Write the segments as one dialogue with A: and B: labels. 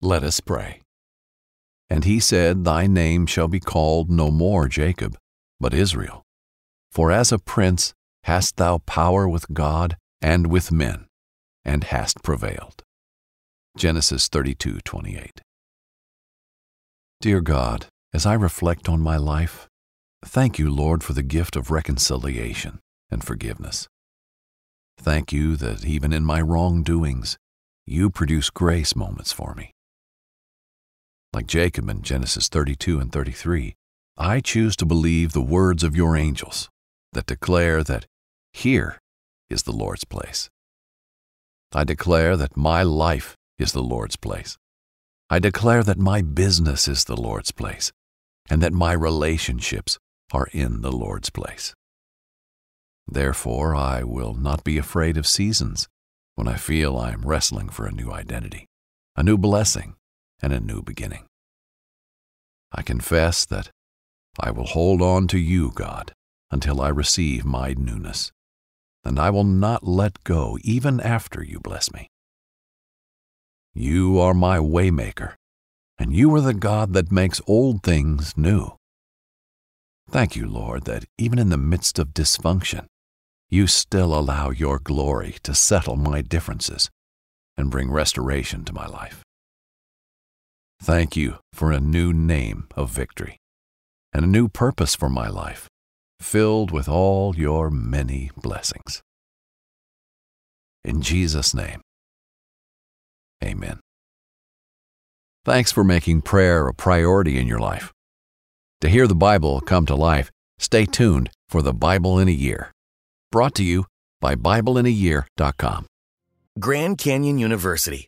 A: Let us pray. And he said, Thy name shall be called no more Jacob, but Israel. For as a prince hast thou power with God and with men, and hast prevailed. Genesis 32:28. Dear God, as I reflect on my life, thank you, Lord, for the gift of reconciliation and forgiveness. Thank you that even in my wrongdoings, you produce grace moments for me. Like Jacob in Genesis 32 and 33, I choose to believe the words of your angels that declare that here is the Lord's place. I declare that my life is the Lord's place. I declare that my business is the Lord's place and that my relationships are in the Lord's place. Therefore, I will not be afraid of seasons when I feel I am wrestling for a new identity, a new blessing, and a new beginning. I confess that I will hold on to you, God, until I receive my newness, and I will not let go even after you bless me. You are my waymaker, and you are the God that makes old things new. Thank you, Lord, that even in the midst of dysfunction, you still allow your glory to settle my differences and bring restoration to my life. Thank you for a new name of victory and a new purpose for my life, filled with all your many blessings. In Jesus' name, amen. Thanks for making prayer a priority in your life. To hear the Bible come to life, stay tuned for the Bible in a Year. Brought to you by BibleInAYear.com.
B: Grand Canyon University,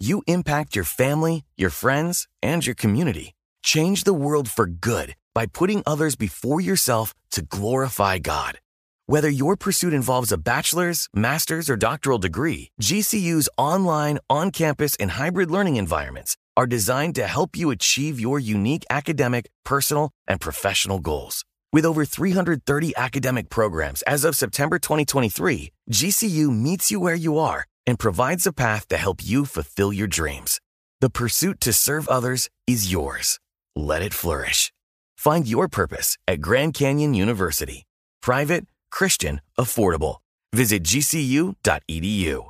B: you impact your family, your friends, and your community. Change the world for good by putting others before yourself to glorify God. Whether your pursuit involves a bachelor's, master's, or doctoral degree, GCU's online, on campus, and hybrid learning environments are designed to help you achieve your unique academic, personal, and professional goals. With over 330 academic programs as of September 2023, GCU meets you where you are and provides a path to help you fulfill your dreams. The pursuit to serve others is yours. Let it flourish. Find your purpose at Grand Canyon University. Private, Christian, affordable. Visit gcu.edu.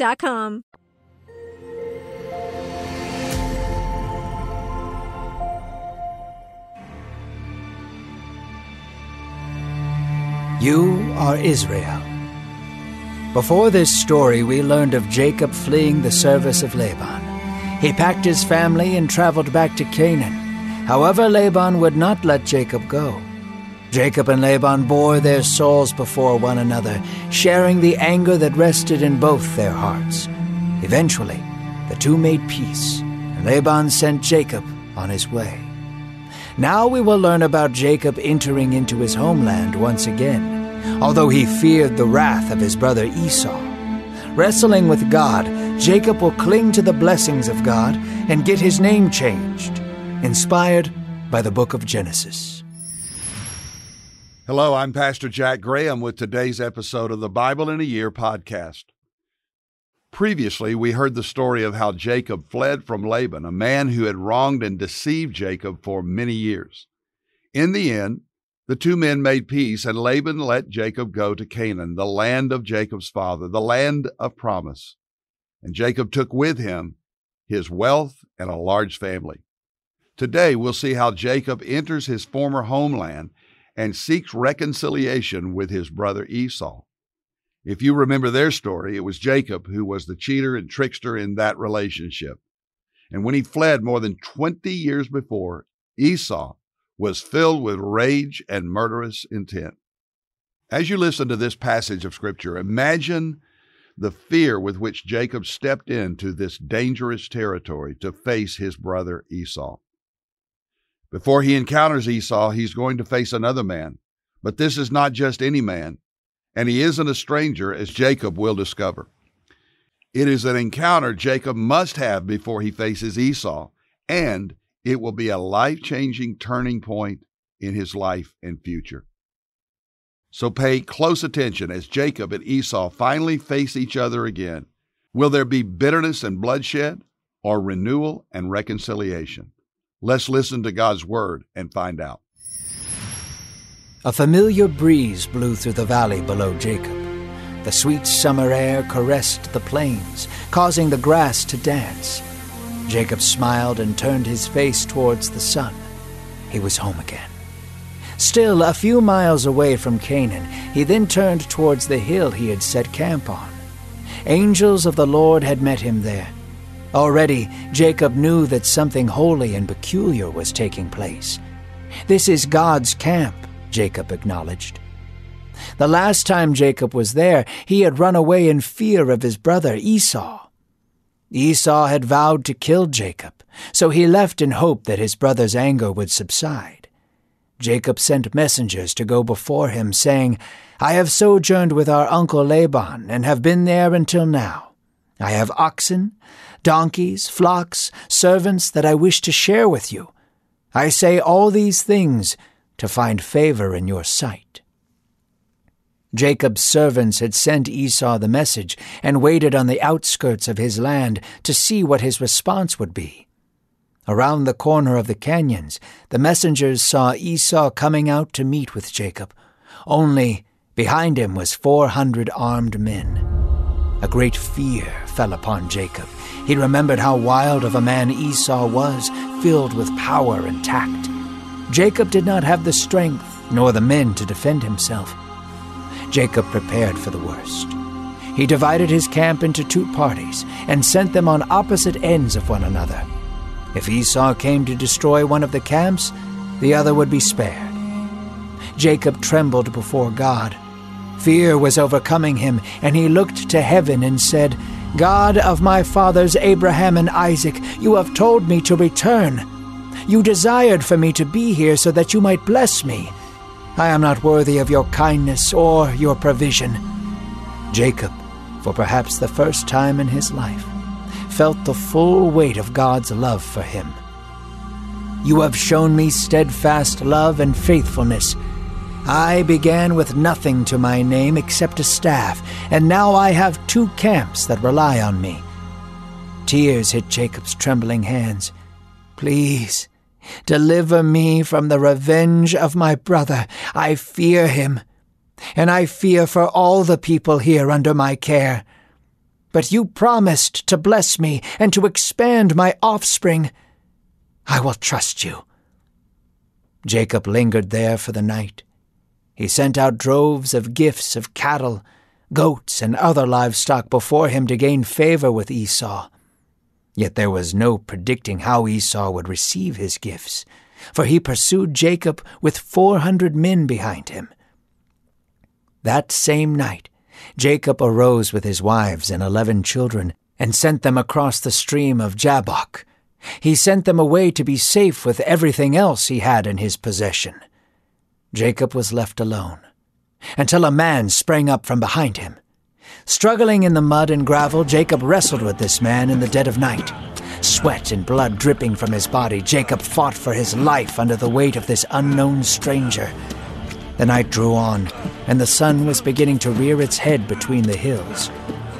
C: A.com.
D: You are Israel. Before this story, we learned of Jacob fleeing the service of Laban. He packed his family and traveled back to Canaan. However, Laban would not let Jacob go. Jacob and Laban bore their souls before one another, sharing the anger that rested in both their hearts. Eventually, the two made peace, and Laban sent Jacob on his way. Now we will learn about Jacob entering into his homeland once again, although he feared the wrath of his brother Esau. Wrestling with God, Jacob will cling to the blessings of God and get his name changed. Inspired by the book of Genesis.
E: Hello, I'm Pastor Jack Graham with today's episode of the Bible in a Year podcast. Previously, we heard the story of how Jacob fled from Laban, a man who had wronged and deceived Jacob for many years. In the end, the two men made peace, and Laban let Jacob go to Canaan, the land of Jacob's father, the land of promise. And Jacob took with him his wealth and a large family. Today, we'll see how Jacob enters his former homeland and seeks reconciliation with his brother Esau. If you remember their story, it was Jacob who was the cheater and trickster in that relationship. And when he fled more than 20 years before, Esau was filled with rage and murderous intent. As you listen to this passage of Scripture, imagine the fear with which Jacob stepped into this dangerous territory to face his brother Esau. Before he encounters Esau, he's going to face another man. But this is not just any man, and he isn't a stranger, as Jacob will discover. It is an encounter Jacob must have before he faces Esau, and it will be a life changing turning point in his life and future. So pay close attention as Jacob and Esau finally face each other again. Will there be bitterness and bloodshed or renewal and reconciliation? Let's listen to God's word and find out.
D: A familiar breeze blew through the valley below Jacob. The sweet summer air caressed the plains, causing the grass to dance. Jacob smiled and turned his face towards the sun. He was home again. Still a few miles away from Canaan, he then turned towards the hill he had set camp on. Angels of the Lord had met him there. Already, Jacob knew that something holy and peculiar was taking place. This is God's camp, Jacob acknowledged. The last time Jacob was there, he had run away in fear of his brother Esau. Esau had vowed to kill Jacob, so he left in hope that his brother's anger would subside. Jacob sent messengers to go before him, saying, I have sojourned with our uncle Laban, and have been there until now. I have oxen, donkeys, flocks, servants that I wish to share with you. I say all these things to find favor in your sight. Jacob's servants had sent Esau the message and waited on the outskirts of his land to see what his response would be. Around the corner of the canyons, the messengers saw Esau coming out to meet with Jacob. Only behind him was four hundred armed men. A great fear fell upon Jacob. He remembered how wild of a man Esau was, filled with power and tact. Jacob did not have the strength nor the men to defend himself. Jacob prepared for the worst. He divided his camp into two parties and sent them on opposite ends of one another. If Esau came to destroy one of the camps, the other would be spared. Jacob trembled before God. Fear was overcoming him, and he looked to heaven and said, God of my fathers Abraham and Isaac, you have told me to return. You desired for me to be here so that you might bless me. I am not worthy of your kindness or your provision. Jacob, for perhaps the first time in his life, felt the full weight of God's love for him. You have shown me steadfast love and faithfulness. I began with nothing to my name except a staff, and now I have two camps that rely on me. Tears hit Jacob's trembling hands. Please, deliver me from the revenge of my brother. I fear him, and I fear for all the people here under my care. But you promised to bless me and to expand my offspring. I will trust you. Jacob lingered there for the night. He sent out droves of gifts of cattle, goats, and other livestock before him to gain favor with Esau. Yet there was no predicting how Esau would receive his gifts, for he pursued Jacob with four hundred men behind him. That same night, Jacob arose with his wives and eleven children, and sent them across the stream of Jabbok. He sent them away to be safe with everything else he had in his possession. Jacob was left alone, until a man sprang up from behind him. Struggling in the mud and gravel, Jacob wrestled with this man in the dead of night. Sweat and blood dripping from his body, Jacob fought for his life under the weight of this unknown stranger. The night drew on, and the sun was beginning to rear its head between the hills.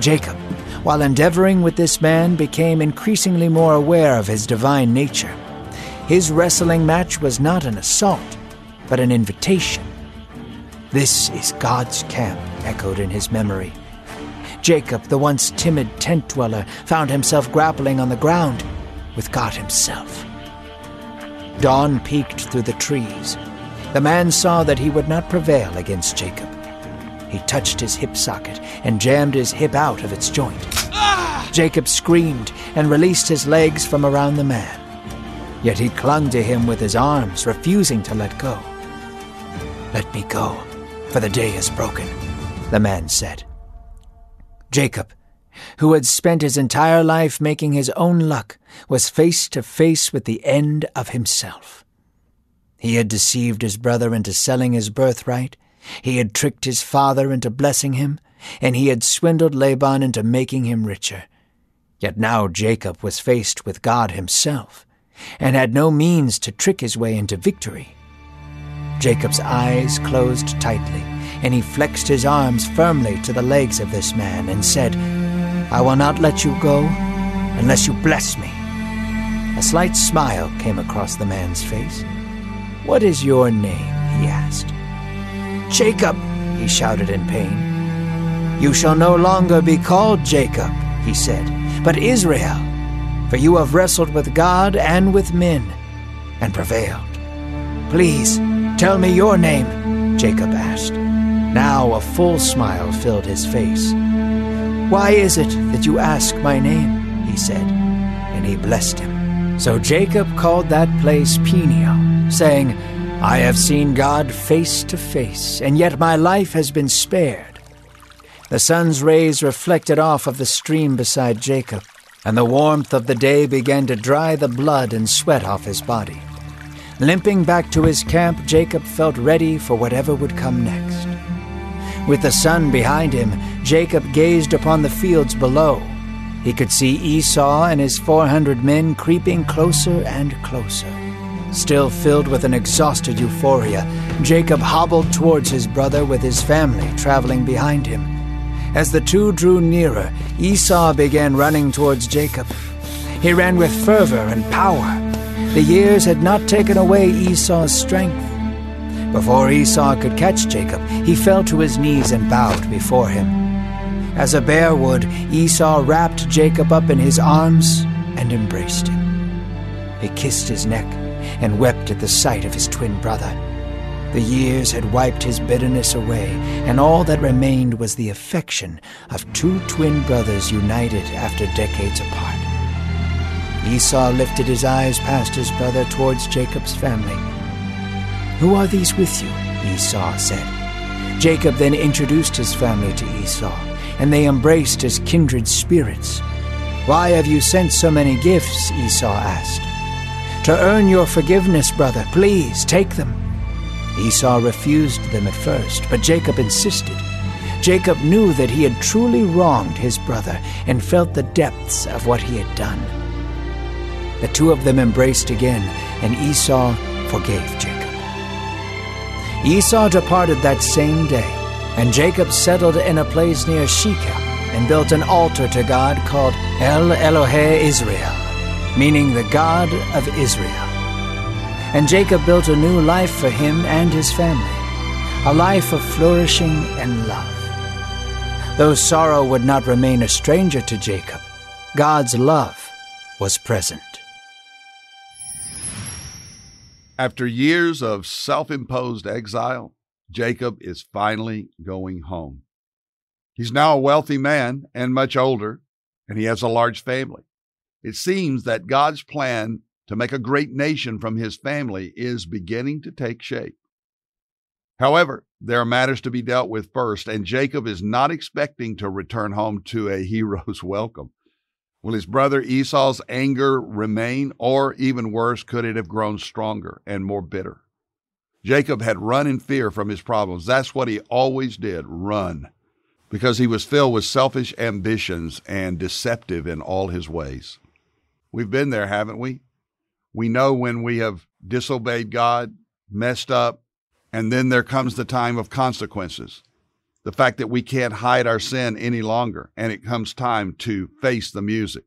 D: Jacob, while endeavoring with this man, became increasingly more aware of his divine nature. His wrestling match was not an assault, but an invitation. This is God's camp, echoed in his memory. Jacob, the once timid tent dweller, found himself grappling on the ground with God Himself. Dawn peeked through the trees. The man saw that he would not prevail against Jacob. He touched his hip socket and jammed his hip out of its joint. Ah! Jacob screamed and released his legs from around the man. Yet he clung to him with his arms, refusing to let go. Let me go, for the day is broken, the man said. Jacob, who had spent his entire life making his own luck, was face to face with the end of himself. He had deceived his brother into selling his birthright, he had tricked his father into blessing him, and he had swindled Laban into making him richer. Yet now Jacob was faced with God himself, and had no means to trick his way into victory. Jacob's eyes closed tightly, and he flexed his arms firmly to the legs of this man and said, I will not let you go unless you bless me. A slight smile came across the man's face. What is your name? he asked. Jacob, he shouted in pain. You shall no longer be called Jacob, he said, but Israel, for you have wrestled with God and with men, and prevailed. Please, Tell me your name, Jacob asked. Now a full smile filled his face. Why is it that you ask my name? he said, and he blessed him. So Jacob called that place Peniel, saying, I have seen God face to face, and yet my life has been spared. The sun's rays reflected off of the stream beside Jacob, and the warmth of the day began to dry the blood and sweat off his body. Limping back to his camp, Jacob felt ready for whatever would come next. With the sun behind him, Jacob gazed upon the fields below. He could see Esau and his 400 men creeping closer and closer. Still filled with an exhausted euphoria, Jacob hobbled towards his brother with his family traveling behind him. As the two drew nearer, Esau began running towards Jacob. He ran with fervor and power. The years had not taken away Esau's strength. Before Esau could catch Jacob, he fell to his knees and bowed before him. As a bear would, Esau wrapped Jacob up in his arms and embraced him. He kissed his neck and wept at the sight of his twin brother. The years had wiped his bitterness away, and all that remained was the affection of two twin brothers united after decades apart. Esau lifted his eyes past his brother towards Jacob's family. Who are these with you? Esau said. Jacob then introduced his family to Esau, and they embraced as kindred spirits. Why have you sent so many gifts? Esau asked. To earn your forgiveness, brother, please take them. Esau refused them at first, but Jacob insisted. Jacob knew that he had truly wronged his brother and felt the depths of what he had done. The two of them embraced again, and Esau forgave Jacob. Esau departed that same day, and Jacob settled in a place near Shechem and built an altar to God called El Elohe Israel, meaning the God of Israel. And Jacob built a new life for him and his family, a life of flourishing and love. Though sorrow would not remain a stranger to Jacob, God's love was present.
E: After years of self imposed exile, Jacob is finally going home. He's now a wealthy man and much older, and he has a large family. It seems that God's plan to make a great nation from his family is beginning to take shape. However, there are matters to be dealt with first, and Jacob is not expecting to return home to a hero's welcome. Will his brother Esau's anger remain, or even worse, could it have grown stronger and more bitter? Jacob had run in fear from his problems. That's what he always did run, because he was filled with selfish ambitions and deceptive in all his ways. We've been there, haven't we? We know when we have disobeyed God, messed up, and then there comes the time of consequences. The fact that we can't hide our sin any longer, and it comes time to face the music.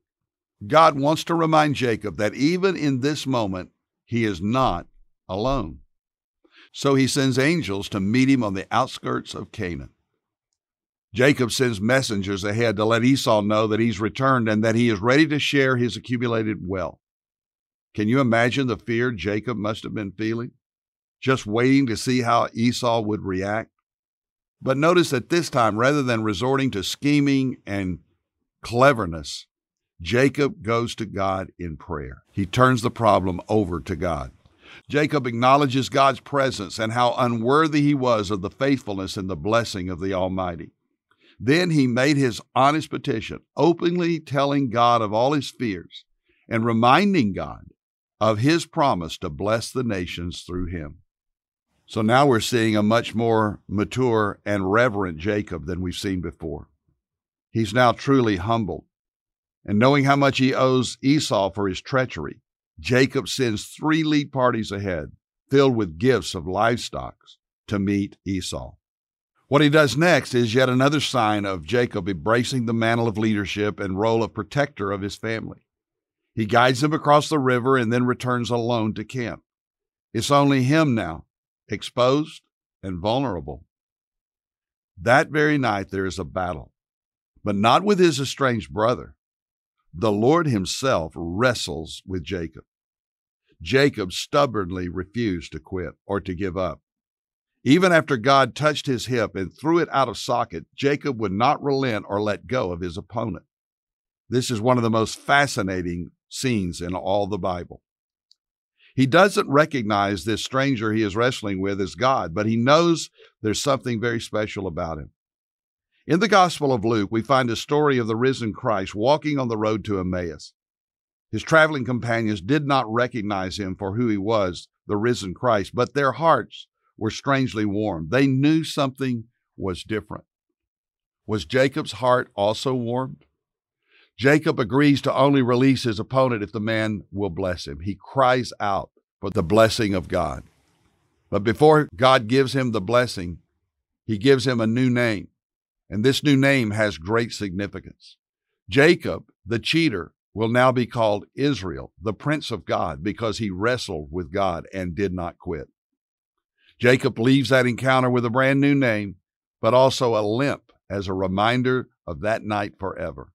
E: God wants to remind Jacob that even in this moment, he is not alone. So he sends angels to meet him on the outskirts of Canaan. Jacob sends messengers ahead to let Esau know that he's returned and that he is ready to share his accumulated wealth. Can you imagine the fear Jacob must have been feeling? Just waiting to see how Esau would react? But notice that this time, rather than resorting to scheming and cleverness, Jacob goes to God in prayer. He turns the problem over to God. Jacob acknowledges God's presence and how unworthy he was of the faithfulness and the blessing of the Almighty. Then he made his honest petition, openly telling God of all his fears and reminding God of his promise to bless the nations through him. So now we're seeing a much more mature and reverent Jacob than we've seen before. He's now truly humbled. And knowing how much he owes Esau for his treachery, Jacob sends three lead parties ahead, filled with gifts of livestock, to meet Esau. What he does next is yet another sign of Jacob embracing the mantle of leadership and role of protector of his family. He guides them across the river and then returns alone to camp. It's only him now, exposed and vulnerable. That very night there is a battle, but not with his estranged brother. The Lord himself wrestles with Jacob. Jacob stubbornly refused to quit or to give up. Even after God touched his hip and threw it out of socket, Jacob would not relent or let go of his opponent. This is one of the most fascinating scenes in all the Bible. He doesn't recognize this stranger he is wrestling with as God, but he knows there's something very special about him. In the Gospel of Luke, we find a story of the risen Christ walking on the road to Emmaus. His traveling companions did not recognize him for who he was, the risen Christ, but their hearts were strangely warmed. They knew something was different. Was Jacob's heart also warmed? Jacob agrees to only release his opponent if the man will bless him. He cries out for the blessing of God. But before God gives him the blessing, he gives him a new name. And this new name has great significance. Jacob, the cheater, will now be called Israel, the prince of God, because he wrestled with God and did not quit. Jacob leaves that encounter with a brand new name, but also a limp as a reminder of that night forever.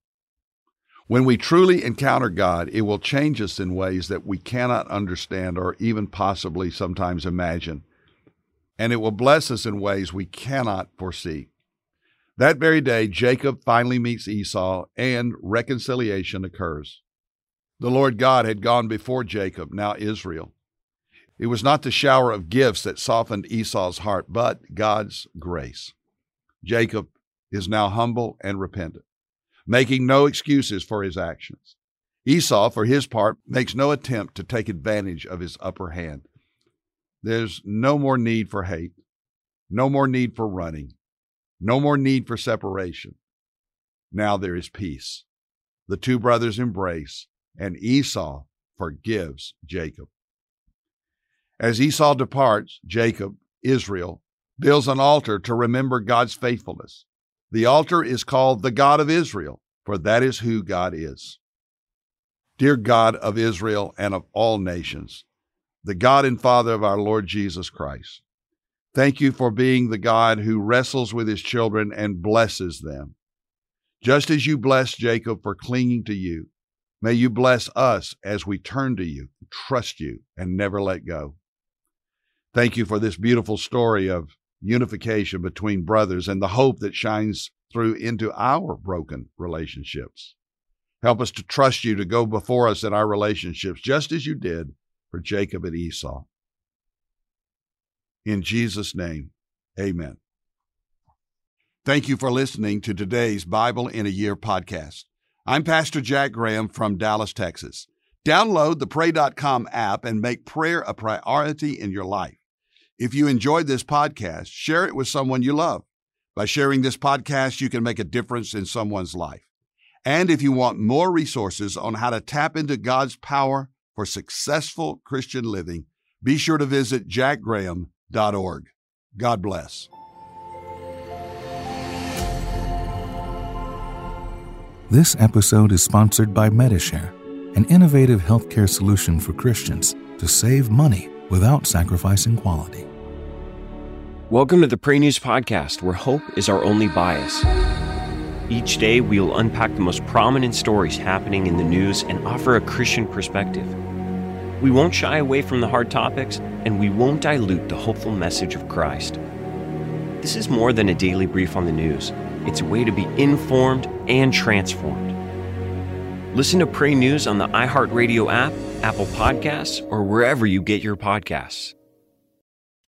E: When we truly encounter God, it will change us in ways that we cannot understand or even possibly sometimes imagine. And it will bless us in ways we cannot foresee. That very day, Jacob finally meets Esau and reconciliation occurs. The Lord God had gone before Jacob, now Israel. It was not the shower of gifts that softened Esau's heart, but God's grace. Jacob is now humble and repentant making no excuses for his actions. Esau, for his part, makes no attempt to take advantage of his upper hand. There's no more need for hate, no more need for running, no more need for separation. Now there is peace. The two brothers embrace, and Esau forgives Jacob. As Esau departs, Jacob, Israel, builds an altar to remember God's faithfulness. The altar is called the God of Israel, for that is who God is. Dear God of Israel and of all nations, the God and Father of our Lord Jesus Christ, thank you for being the God who wrestles with his children and blesses them. Just as you blessed Jacob for clinging to you, may you bless us as we turn to you, trust you, and never let go. Thank you for this beautiful story of unification between brothers and the hope that shines through into our broken relationships. Help us to trust you to go before us in our relationships, just as you did for Jacob and Esau. In Jesus' name, amen. Thank you for listening to today's Bible in a Year podcast. I'm Pastor Jack Graham from Dallas, Texas. Download the Pray.com app and make prayer a priority in your life. If you enjoyed this podcast, share it with someone you love. By sharing this podcast, you can make a difference in someone's life. And if you want more resources on how to tap into God's power for successful Christian living, be sure to visit jackgraham.org. God bless.
F: This episode is sponsored by Medi-Share, an innovative healthcare solution for Christians to save money without sacrificing quality.
G: Welcome to the Pray News Podcast, where hope is our only bias. Each day, we will unpack the most prominent stories happening in the news and offer a Christian perspective. We won't shy away from the hard topics, and we won't dilute the hopeful message of Christ. This is more than a daily brief on the news, it's a way to be informed and transformed. Listen to Pray News on the iHeartRadio app, Apple Podcasts, or wherever you get your podcasts.